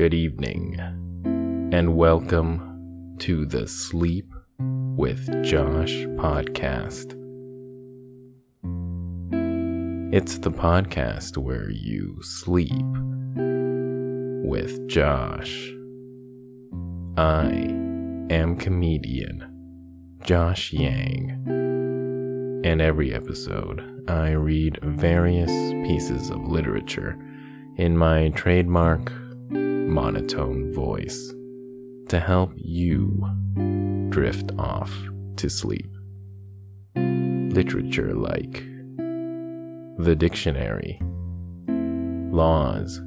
good evening, and welcome to the Sleep with Josh podcast. It's the podcast where you sleep with Josh. I am comedian Josh Yang. In every episode, I read various pieces of literature in my trademark monotone voice to help you drift off to sleep. Literature like the dictionary, laws,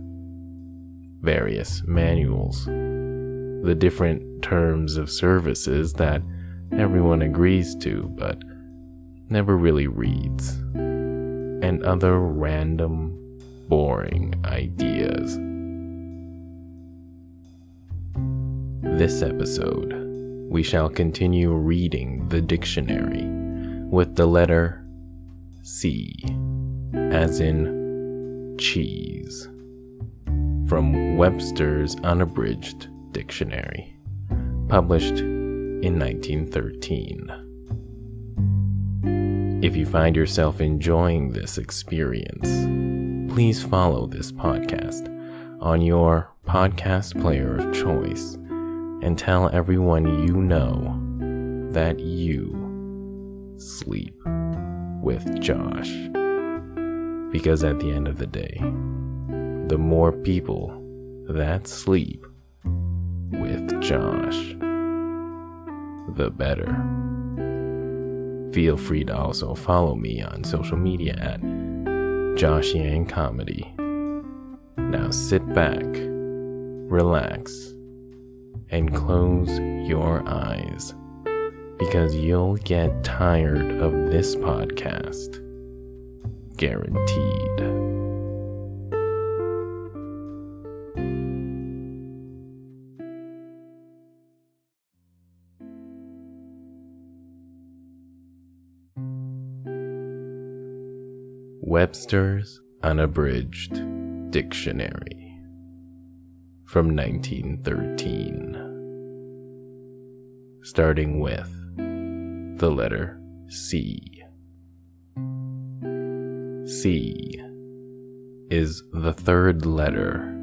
various manuals, the different terms of services that everyone agrees to but never really reads, and other random, boring ideas. This episode, we shall continue reading the dictionary with the letter C, as in cheese, from Webster's Unabridged Dictionary, published in 1913. If you find yourself enjoying this experience, please follow this podcast on your podcast player of choice and tell everyone you know that you sleep with Josh. Because at the end of the day, the more people that sleep with Josh, the better. Feel free to also follow me on social media at Josh Yang Comedy. Now sit back, relax, and close your eyes because you'll get tired of this podcast. Guaranteed. Webster's Unabridged Dictionary from 1913. Starting with the letter C. C is the third letter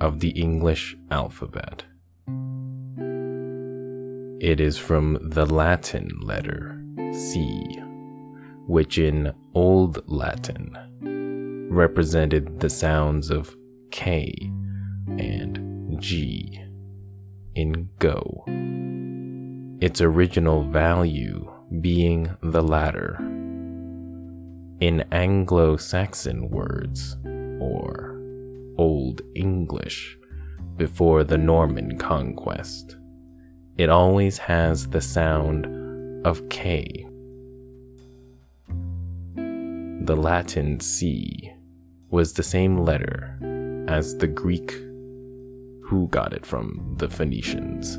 of the English alphabet. It is from the Latin letter C, which in Old Latin represented the sounds of K and G in Go. Its original value being the latter. In Anglo Saxon words, or Old English, before the Norman conquest, it always has the sound of K. The Latin C was the same letter as the Greek who got it from the Phoenicians.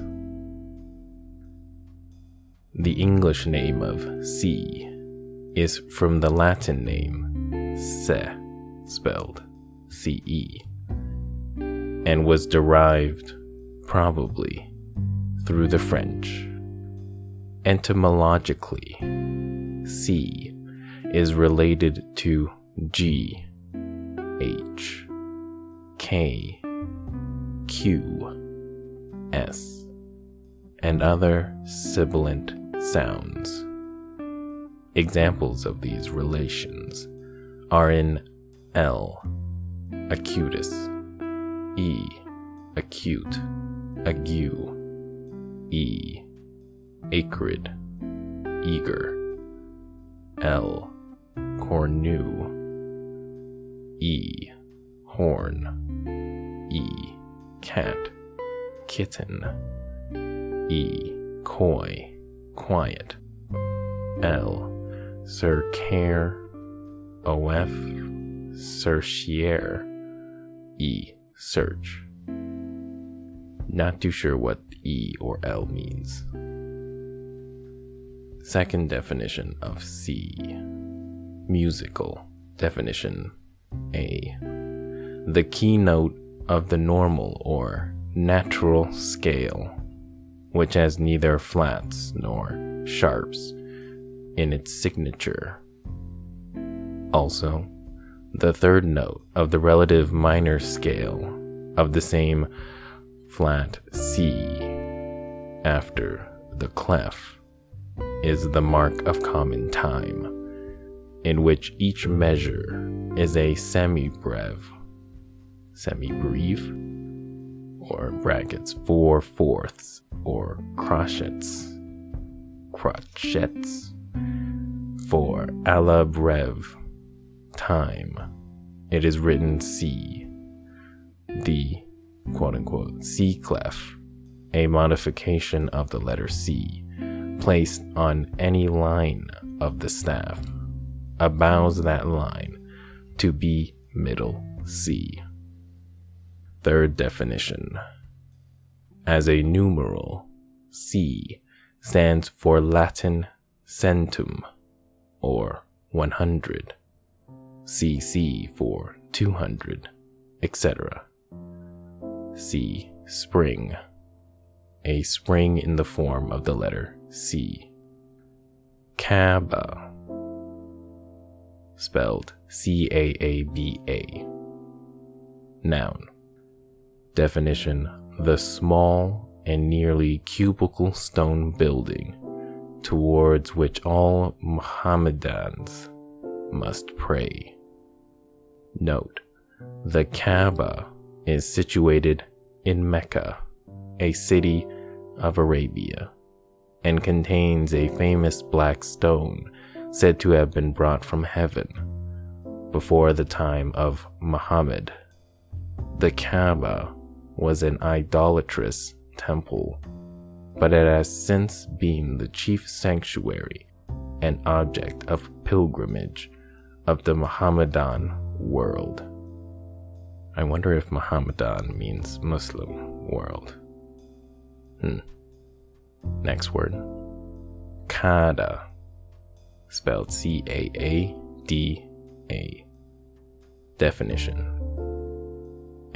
The English name of C is from the Latin name Se, spelled C E, and was derived, probably, through the French. Etymologically, C is related to G, H, K, Q, S, and other sibilant sounds. Examples of these relations are in L, acutus, E, acute, ague, E, acrid, eager, L, cornu, E, horn, E, cat, kitten, E, coy, quiet, L, Sir Care, OF, cerchier, E, search. Not too sure what E or L means. Second definition of C. Musical definition A. The keynote of the normal or natural scale, which has neither flats nor sharps in its signature. Also, the third note of the relative minor scale of the same flat C after the clef is the mark of common time, in which each measure is a semibreve, semibreve, or brackets four fourths, or crotchets, crotchets, for a la breve time. It is written C, the quote unquote C clef, a modification of the letter C, placed on any line of the staff, abows that line to be middle C. Third definition. As a numeral, C stands for Latin centum, or 100, CC for 200, etc. C. Spring. A spring in the form of the letter C. Kaaba. Spelled C A A B A. Noun. Definition The small and nearly cubical stone building towards which all Mohammedans must pray. Note The Kaaba is situated in Mecca, a city of Arabia, and contains a famous black stone said to have been brought from heaven before the time of Muhammad. The Kaaba was an idolatrous temple, but it has since been the chief sanctuary and object of pilgrimage of the Mohammedan world. I wonder if Mohammedan means Muslim world. Hmm. Next word. Caada, Spelled C A A D A. Definition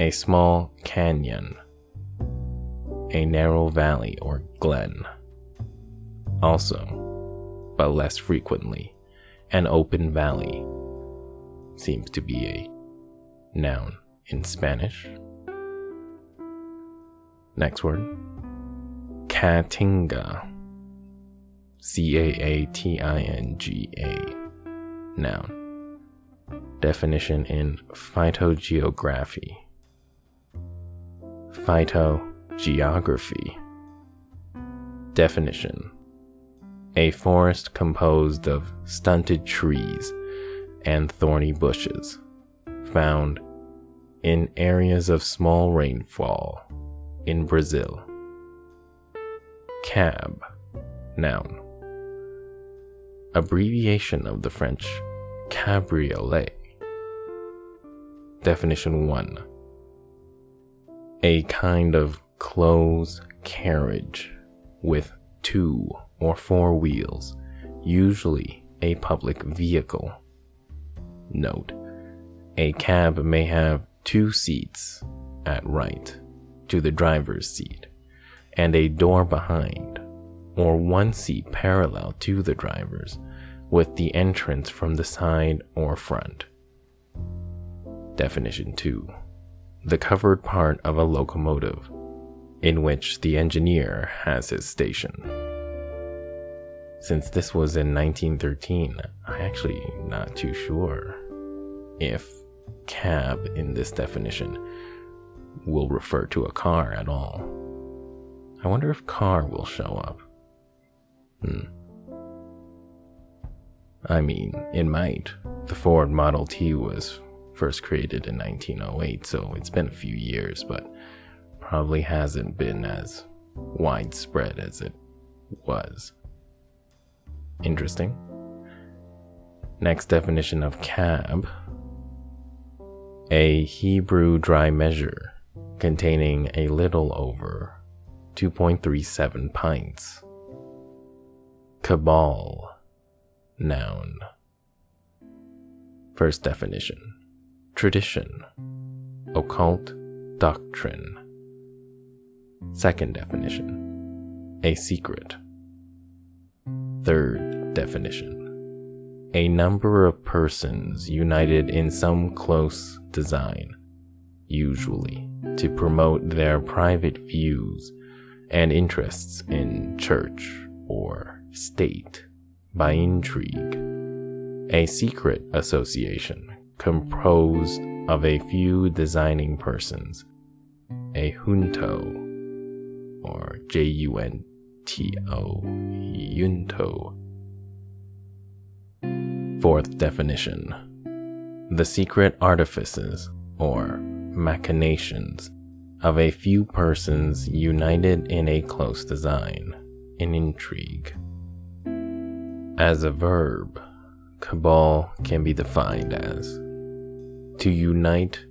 A small canyon, a narrow valley or glen. Also, but less frequently, an open valley seems to be a noun in Spanish. Next word Caatinga. C A A T I N G A. Noun. Definition in phytogeography. Phytogeography. Definition A forest composed of stunted trees and thorny bushes, found in areas of small rainfall in Brazil. Cab, noun. Abbreviation of the French cabriolet. Definition 1 A kind of closed carriage with two or four wheels, usually a public vehicle. Note A cab may have two seats at right to the driver's seat and a door behind, or one seat parallel to the driver's with the entrance from the side or front. Definition 2 The covered part of a locomotive in which the engineer has his station. Since this was in 1913, I'm actually not too sure if cab in this definition will refer to a car at all. I wonder if car will show up. Hmm. I mean, it might. The Ford Model T was first created in 1908, so it's been a few years, but probably hasn't been as widespread as it was. Interesting. Next definition of cab a Hebrew dry measure containing a little over 2.37 pints. Cabal, noun. First definition tradition, occult doctrine. Second definition, a secret. Third definition, a number of persons united in some close design, usually to promote their private views and interests in church or state by intrigue. A secret association composed of a few designing persons, a junto or J U N T O, junto Fourth definition the secret artifices or machinations of a few persons united in a close design, an intrigue. As a verb, cabal can be defined as to unite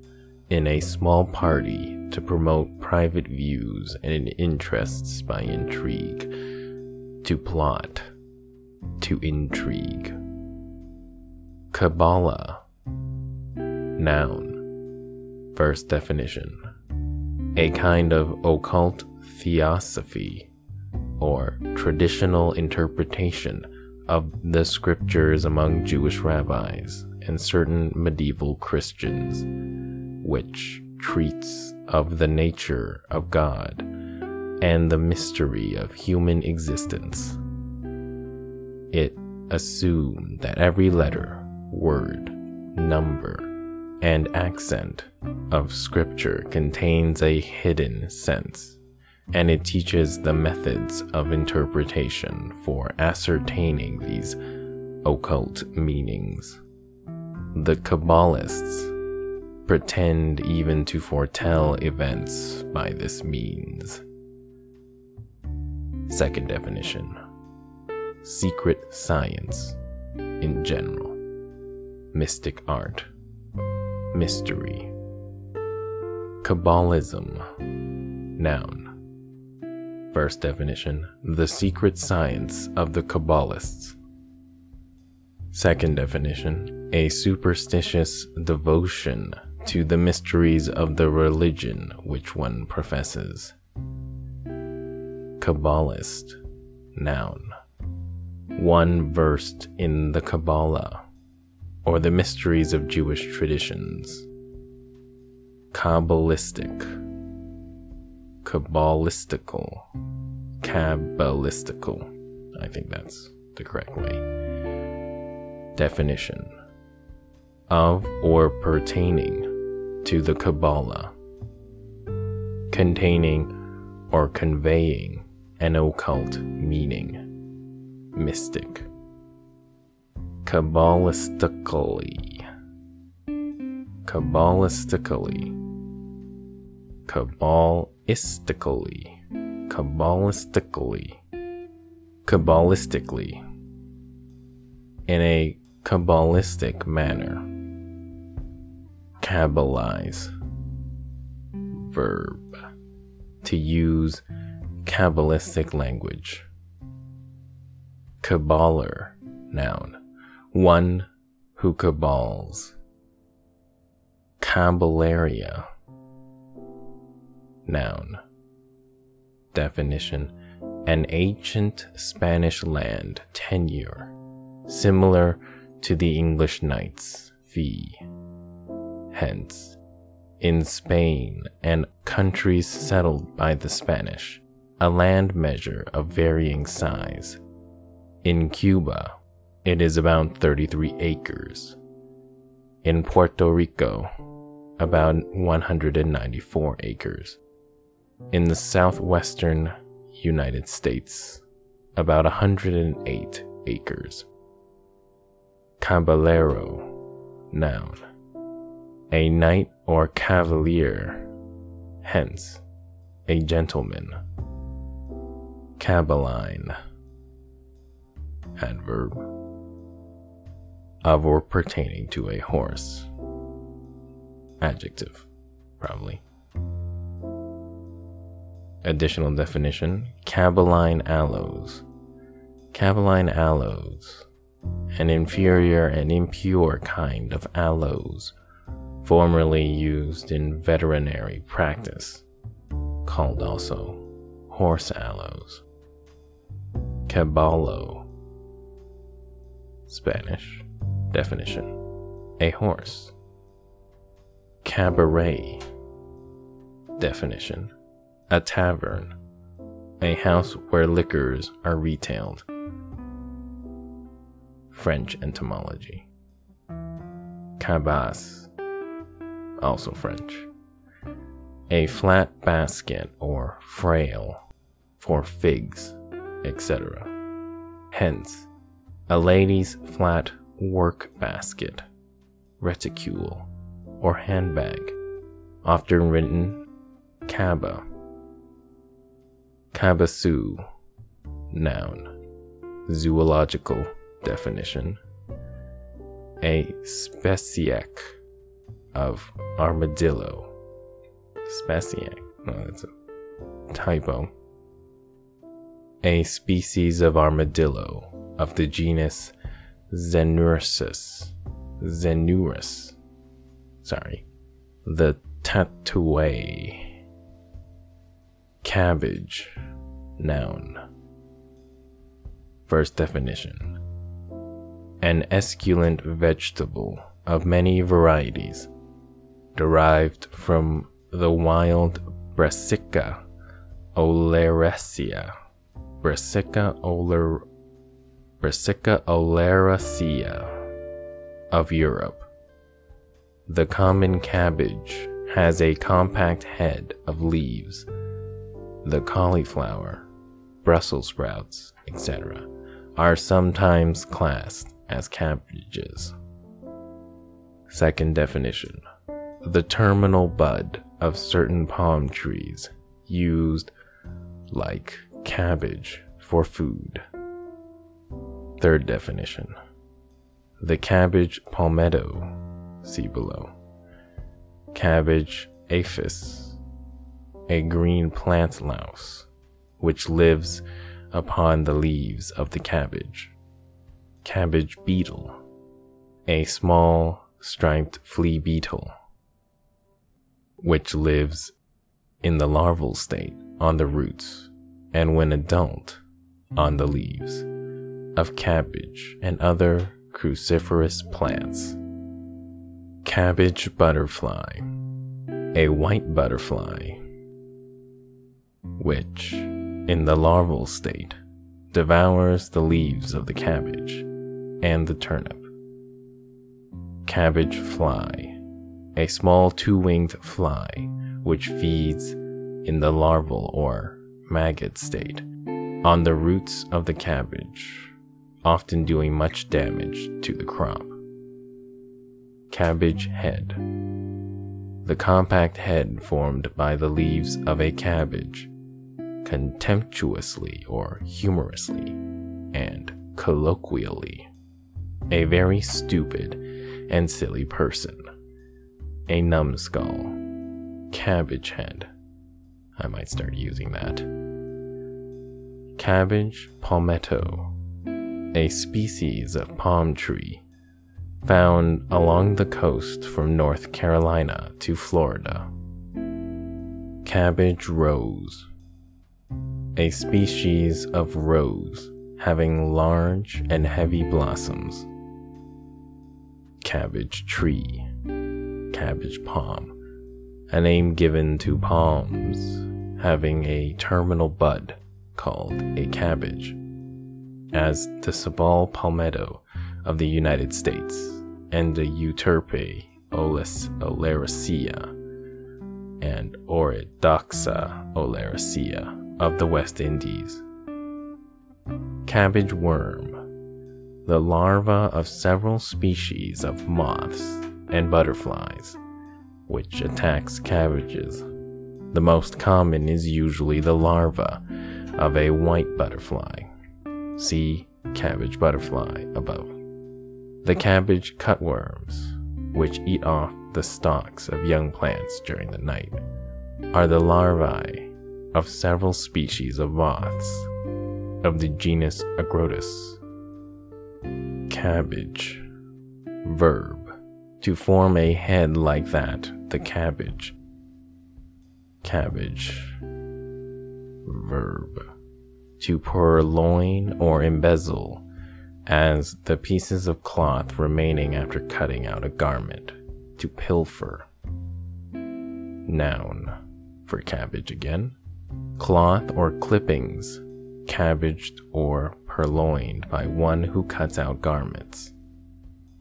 in a small party to promote private views and interests by intrigue, to plot, to intrigue. Kabbalah. Noun. First definition. A kind of occult theosophy or traditional interpretation of the scriptures among Jewish rabbis and certain medieval Christians, which treats of the nature of God and the mystery of human existence. It assumed that every letter word, number, and accent of Scripture contains a hidden sense, and it teaches the methods of interpretation for ascertaining these occult meanings. The Kabbalists pretend even to foretell events by this means. Second definition secret science in general mystic art, mystery, Kabbalism, noun. First definition the secret science of the Kabbalists. Second definition a superstitious devotion to the mysteries of the religion which one professes. Kabbalist, noun. One versed in the Kabbalah or the mysteries of Jewish traditions. Kabbalistic, Kabbalistical, Kabbalistical. I think that's the correct way. Definition of or pertaining to the Kabbalah, containing or conveying an occult meaning, mystic. Kabbalistically. Kabbalistically. Kabbalistically. Kabbalistically. Kabbalistically. In a Kabbalistic manner. Kabbalize. Verb. To use Kabbalistic language. Kabbaler. Noun one who cabals. Caballaria. Noun. Definition An ancient Spanish land tenure, similar to the English knights' fee. Hence, in Spain and countries settled by the Spanish, a land measure of varying size. In Cuba, it is about 33 acres. In Puerto Rico, about 194 acres. In the southwestern United States, about 108 acres. Caballero, noun. A knight or cavalier, hence, a gentleman. Cabaline, adverb of or pertaining to a horse. Adjective, probably. Additional definition Cabaline aloes. Cabaline aloes, an inferior and impure kind of aloes, formerly used in veterinary practice, called also horse aloes. Caballo, Spanish definition, a horse. Cabaret, definition, a tavern, a house where liquors are retailed. French etymology. Cabasse, also French. A flat basket or frail for figs, etc. Hence, a lady's flat work basket, reticule, or handbag, often written Kaba. Cabassou, noun, zoological definition, a speciec of armadillo. Speciec, no, that's a typo. A species of armadillo of the genus Zenursus. Xenurus. Sorry. The Tatoué. Cabbage. Noun. First definition. An esculent vegetable of many varieties, derived from the wild Brassica oleracea. Brassica oler Brassica oleracea of Europe. The common cabbage has a compact head of leaves. The cauliflower, Brussels sprouts, etc., are sometimes classed as cabbages. Second definition the terminal bud of certain palm trees used like cabbage for food. Third definition the cabbage palmetto, see below. Cabbage aphis, a green plant louse, which lives upon the leaves of the cabbage. Cabbage beetle, a small striped flea beetle, which lives in the larval state on the roots and when adult on the leaves of cabbage and other cruciferous plants. Cabbage butterfly, a white butterfly, which, in the larval state, devours the leaves of the cabbage and the turnip. Cabbage fly, a small two winged fly which feeds in the larval or maggot state on the roots of the cabbage, often doing much damage to the crop. Cabbage head. The compact head formed by the leaves of a cabbage, contemptuously or humorously, and colloquially, a very stupid and silly person. A numbskull. Cabbage head. I might start using that. Cabbage palmetto a species of palm tree found along the coast from North Carolina to Florida. Cabbage rose, a species of rose having large and heavy blossoms. Cabbage tree, cabbage palm, a name given to palms having a terminal bud called a cabbage as the Sabal palmetto of the United States and the Euterpe olis oleracea and Oreodoxa oleracea of the West Indies. Cabbage worm, the larva of several species of moths and butterflies, which attacks cabbages. The most common is usually the larva of a white butterfly See cabbage butterfly above. The cabbage cutworms, which eat off the stalks of young plants during the night, are the larvae of several species of moths of the genus Agrotis. Cabbage, verb, To form a head like that, the cabbage. Cabbage. Verb. To purloin or embezzle, as the pieces of cloth remaining after cutting out a garment. To pilfer. Noun. For cabbage again. Cloth or clippings, cabbaged or purloined by one who cuts out garments.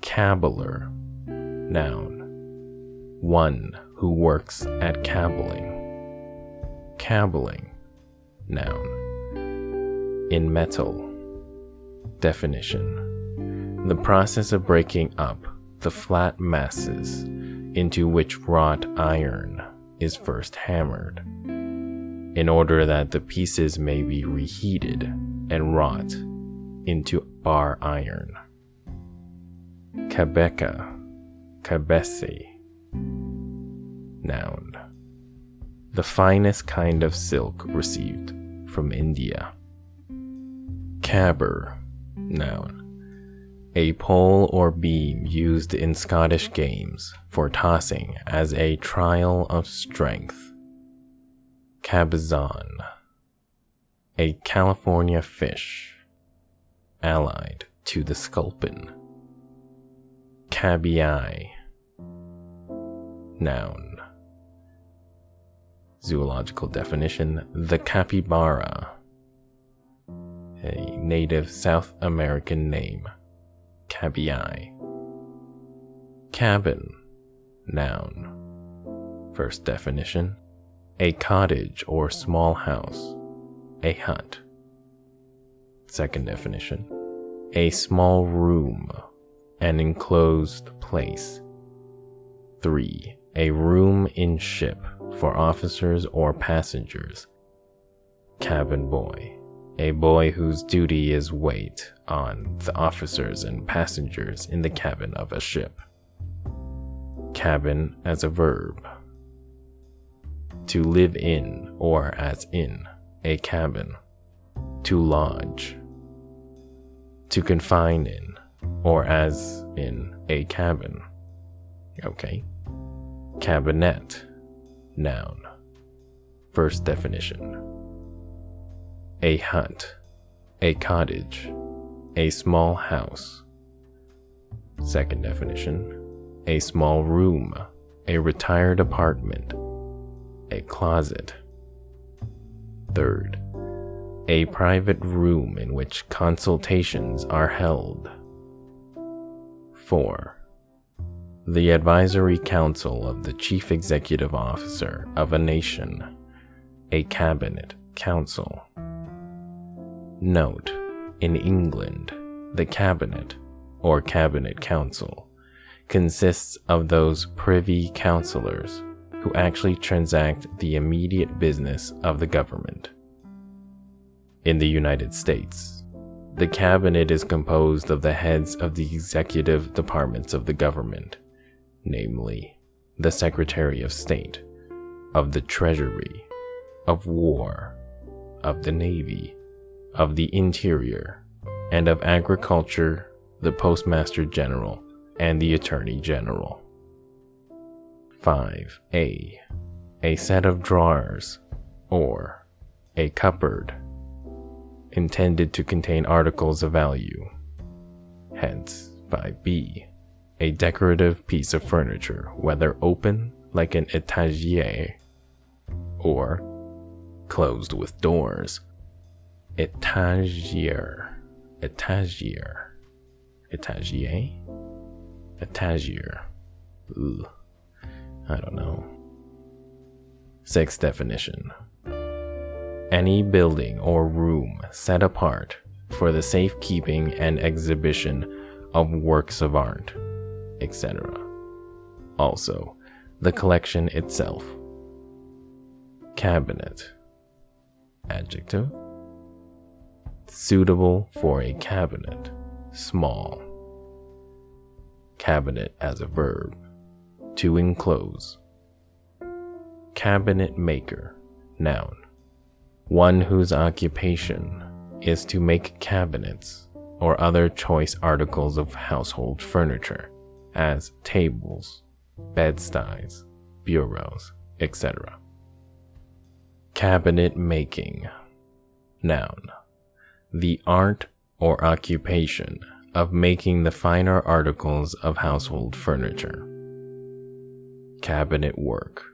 Cabbler. Noun. One who works at cabbling. Cabbling. Noun. In metal. Definition. The process of breaking up the flat masses into which wrought iron is first hammered, in order that the pieces may be reheated and wrought into bar iron. Kabeka, kabesi. Noun. The finest kind of silk received from India. Caber, noun. A pole or beam used in Scottish games for tossing as a trial of strength. Cabezon. A California fish, allied to the sculpin. Cabii. Noun. Zoological definition The capybara, a native South American name cabii. Cabin, noun. First definition a cottage or small house, a hut. Second definition a small room, an enclosed place. 3. A room in ship for officers or passengers. Cabin boy a boy whose duty is wait on the officers and passengers in the cabin of a ship. Cabin as a verb. To live in or as in a cabin. To lodge. To confine in or as in a cabin. Okay. Cabinet. Noun. First definition a hut, a cottage, a small house. Second definition a small room, a retired apartment, a closet. Third, a private room in which consultations are held. 4. The advisory council of the chief executive officer of a nation, a cabinet council. Note, in England, the Cabinet, or Cabinet Council, consists of those privy councillors who actually transact the immediate business of the government. In the United States, the cabinet is composed of the heads of the executive departments of the government, namely, the Secretary of State, of the Treasury, of War, of the Navy, of the Interior, and of Agriculture, the Postmaster General, and the Attorney General. 5a. A set of drawers, or a cupboard, intended to contain articles of value. Hence, 5b. A decorative piece of furniture, whether open like an étagère or closed with doors étagère, étagère, étagier, étagère. Ooh, I don't know. Sixth definition any building or room set apart for the safekeeping and exhibition of works of art, etc. Also, the collection itself. Cabinet. Adjective suitable for a cabinet, small. Cabinet as a verb, to enclose. Cabinet maker, noun. One whose occupation is to make cabinets or other choice articles of household furniture, as tables, bedsteads, bureaus, etc. Cabinet making. Noun. The art or occupation of making the finer articles of household furniture. Cabinet work.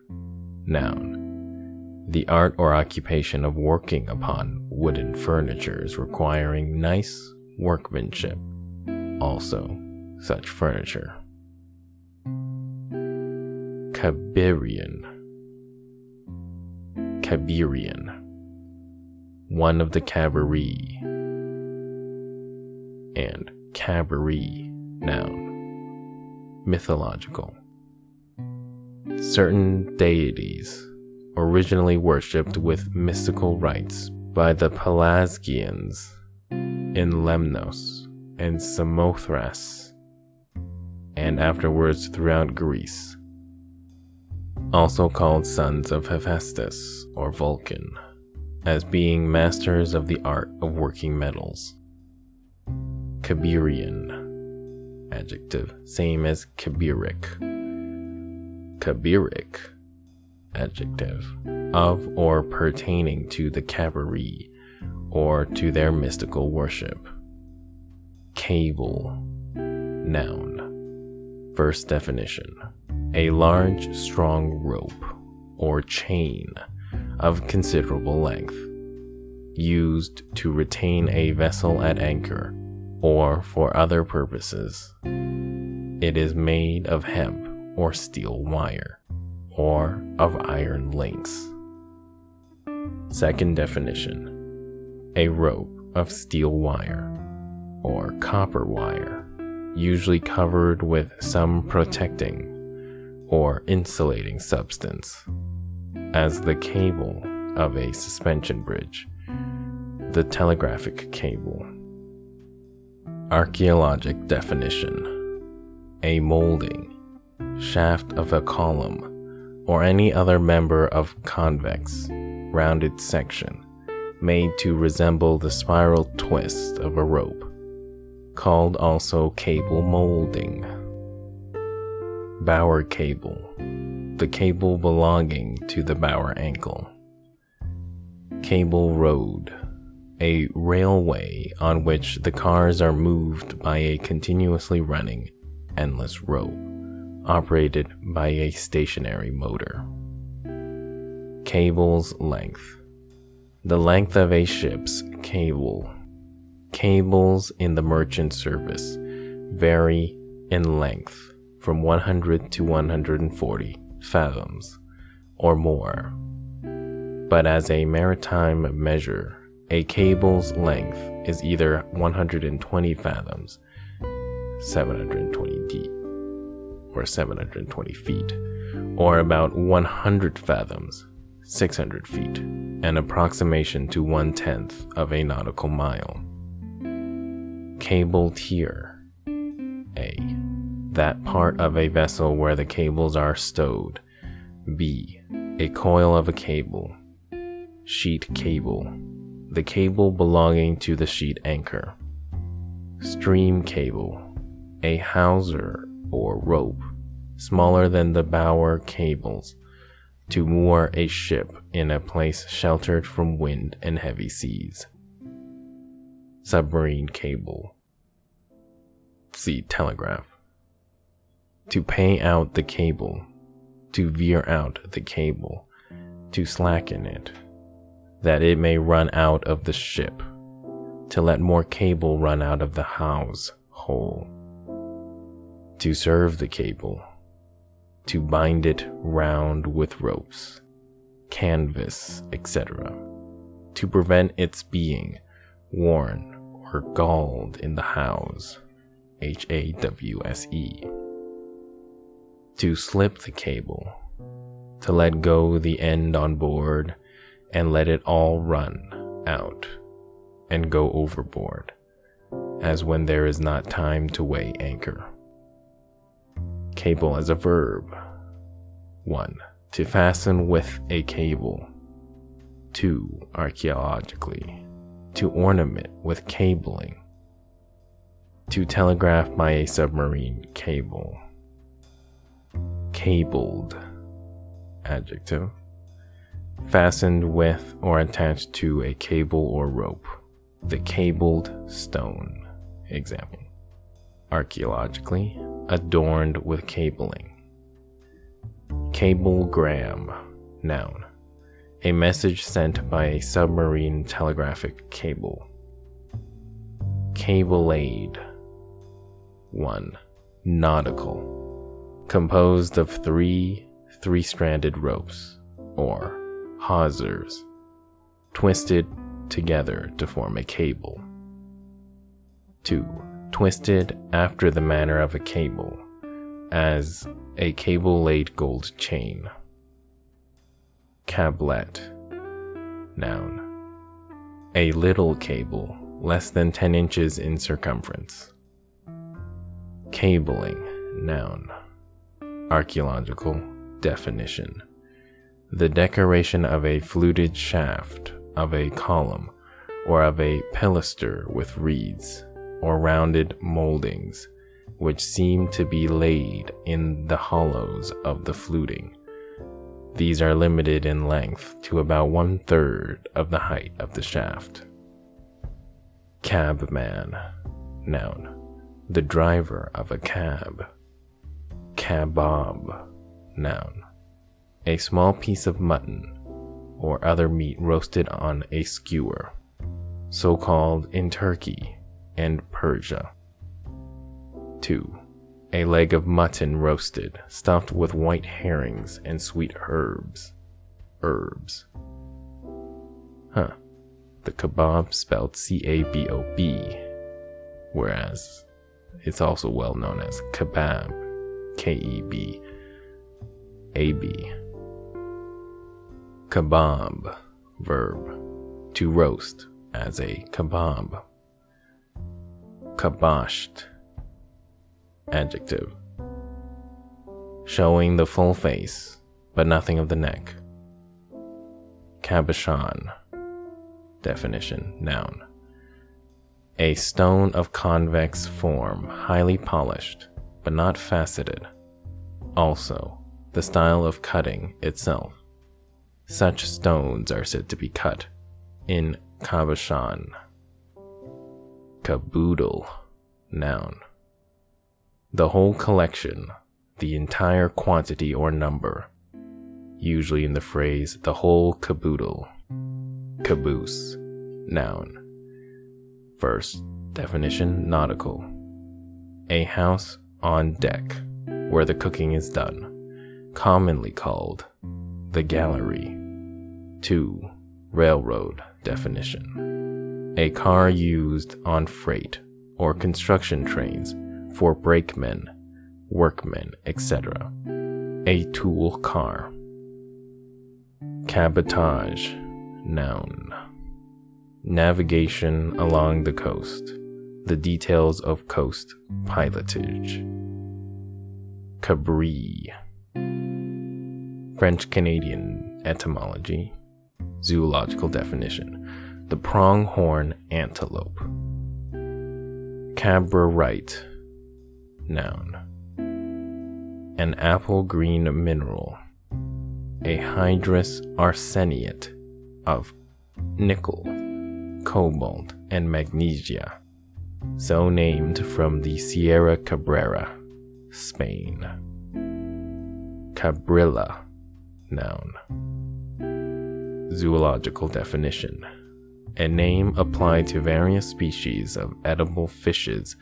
Noun. The art or occupation of working upon wooden furnitures requiring nice workmanship. Also, such furniture. Kabirian. Kabirian. One of the Cabiri. And Cabiri, noun. Mythological. Certain deities originally worshipped with mystical rites by the Pelasgians in Lemnos and Samothrace, and afterwards throughout Greece. Also called sons of Hephaestus or Vulcan, as being masters of the art of working metals. Kabirian, adjective, same as Kabiric. Kabiric adjective, of or pertaining to the Cabiri or to their mystical worship. Cable, noun. First definition a large, strong rope or chain of considerable length, used to retain a vessel at anchor or for other purposes. It is made of hemp or steel wire or of iron links. Second definition a rope of steel wire or copper wire, usually covered with some protecting or insulating substance, as the cable of a suspension bridge, the telegraphic cable. Archaeologic definition a molding, shaft of a column or any other member of convex, rounded section made to resemble the spiral twist of a rope, called also cable molding. Bower cable, the cable belonging to the bower ankle. Cable road, a railway on which the cars are moved by a continuously running, endless rope operated by a stationary motor. Cable's length. The length of a ship's cable. Cables in the merchant service vary in length from 100 to 140 fathoms or more. But as a maritime measure, a cable's length is either 120 fathoms, 720 deep, or 720 feet, or about 100 fathoms, 600 feet, an approximation to one tenth of a nautical mile. Cable tier A. That part of a vessel where the cables are stowed. B. A coil of a cable. Sheet cable. The cable belonging to the sheet anchor. Stream cable. A hawser or rope, smaller than the bower cables, to moor a ship in a place sheltered from wind and heavy seas. Submarine cable. See telegraph. To pay out the cable, to veer out the cable, to slacken it, that it may run out of the ship, to let more cable run out of the hawse hole to serve the cable, to bind it round with ropes, canvas, etc., to prevent its being worn or galled in the hawse, H A W S E, to slip the cable, to let go the end on board and let it all run out and go overboard, as when there is not time to weigh anchor. Cable as a verb. 1. To fasten with a cable. 2. Archaeologically. To ornament with cabling. To telegraph by a submarine cable. Cabled. Adjective. Fastened with or attached to a cable or rope. The cabled stone. Example. Archaeologically, adorned with cabling. Cablegram. Noun. A message sent by a submarine telegraphic cable. Cable-laid. 1. Nautical. Composed of three three stranded ropes, or hawsers, twisted together to form a cable. 2. Twisted after the manner of a cable, as a cable laid gold chain. Cablet. Noun. A little cable, less than 10 inches in circumference. Cabling. Noun. Archaeological definition. The decoration of a fluted shaft, of a column, or of a pilaster with reeds, or rounded moldings, which seem to be laid in the hollows of the fluting. These are limited in length to about one third of the height of the shaft. Cabman, noun, the driver of a cab. Cabob, noun, a small piece of mutton or other meat roasted on a skewer, so called in Turkey and Persia. 2. A leg of mutton roasted, stuffed with white herrings and sweet herbs. Herbs. Huh. The kebab spelled C A B O B, whereas it's also well known as kebab, K E B A B. Kebab, verb, to roast as a kebab. Caboshed, adjective, showing the full face but nothing of the neck. Cabochon, definition, noun. A stone of convex form, highly polished, but not faceted. Also, the style of cutting itself. Such stones are said to be cut in cabochon. Caboodle, noun. The whole collection, the entire quantity or number, usually in the phrase the whole caboodle. Caboose, noun. First, definition nautical. A house on deck where the cooking is done, commonly called the gallery. 2. Railroad definition. A car used on freight or construction trains for brakemen, workmen, etc. A tool car. Cabotage, noun. Navigation along the coast. The details of coast pilotage. Cabri. French Canadian etymology. Zoological definition. The pronghorn antelope. Cabrerite. Noun. An apple green mineral a hydrous arseniate of nickel, cobalt, and magnesia, so named from the Sierra Cabrera, Spain. Cabrilla, noun. Zoological definition a name applied to various species of edible fishes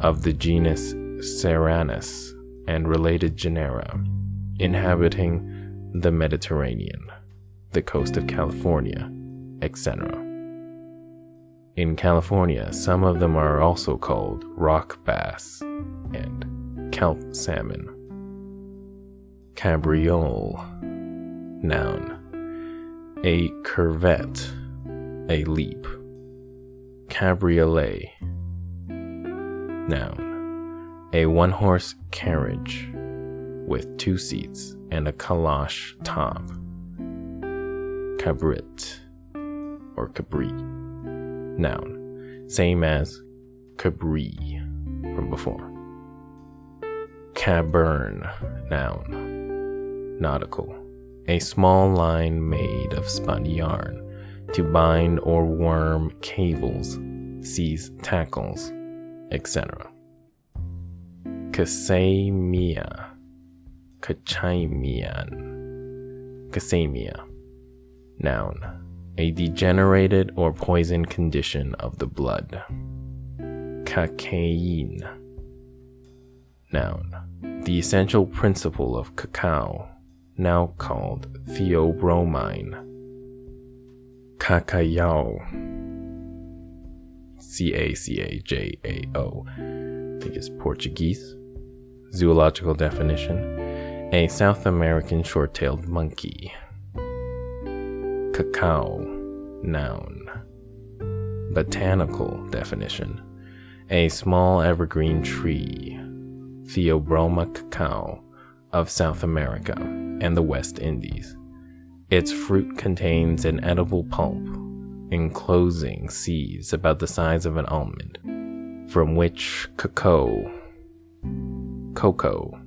of the genus Serranus and related genera, inhabiting the Mediterranean, the coast of California, etc. In California, some of them are also called rock bass and kelp salmon. Cabriole, noun. A curvet, a leap. Cabriolet, noun. A one horse carriage with two seats and a calash top. Cabrit or Cabri. Noun. Same as Cabri from before. Caburn. Noun. nautical, a small line made of spun yarn to bind or worm cables, seize tackles, etc. Casamia, Kachimian, Casamia, noun, a degenerated or poisoned condition of the blood. Cacaine, noun, the essential principle of cacao, now called theobromine. Cacajao, C A C A J A O, I think it's Portuguese. Zoological definition a South American short tailed monkey. Cacao, noun. Botanical definition a small evergreen tree, Theobroma cacao, of South America and the West Indies. Its fruit contains an edible pulp, enclosing seeds about the size of an almond, from which cocoa, cocoa,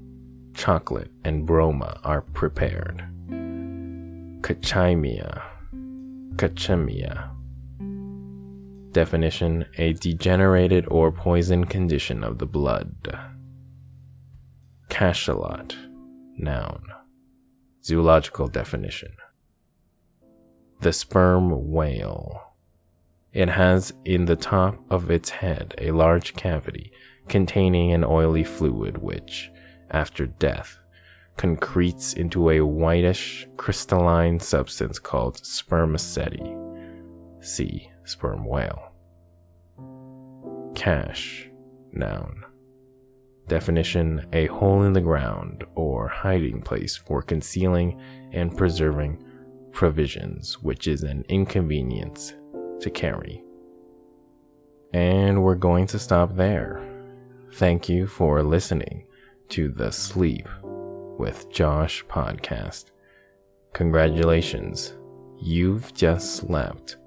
chocolate, and broma are prepared. Kachimia, kachemia. Definition A degenerated or poisoned condition of the blood. Cachalot, noun. Zoological definition. The sperm whale. It has in the top of its head a large cavity containing an oily fluid which, after death, concretes into a whitish crystalline substance called spermaceti. See sperm whale. Cache, noun. Definition A hole in the ground or hiding place for concealing and preserving provisions, which is an inconvenience to carry. And we're going to stop there. Thank you for listening to the Sleep with Josh podcast. Congratulations, you've just slept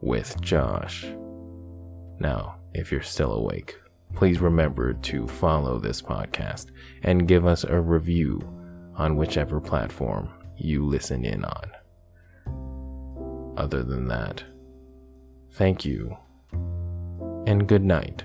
with Josh. Now, if you're still awake, please remember to follow this podcast and give us a review on whichever platform you listen in on. Other than that, thank you and good night.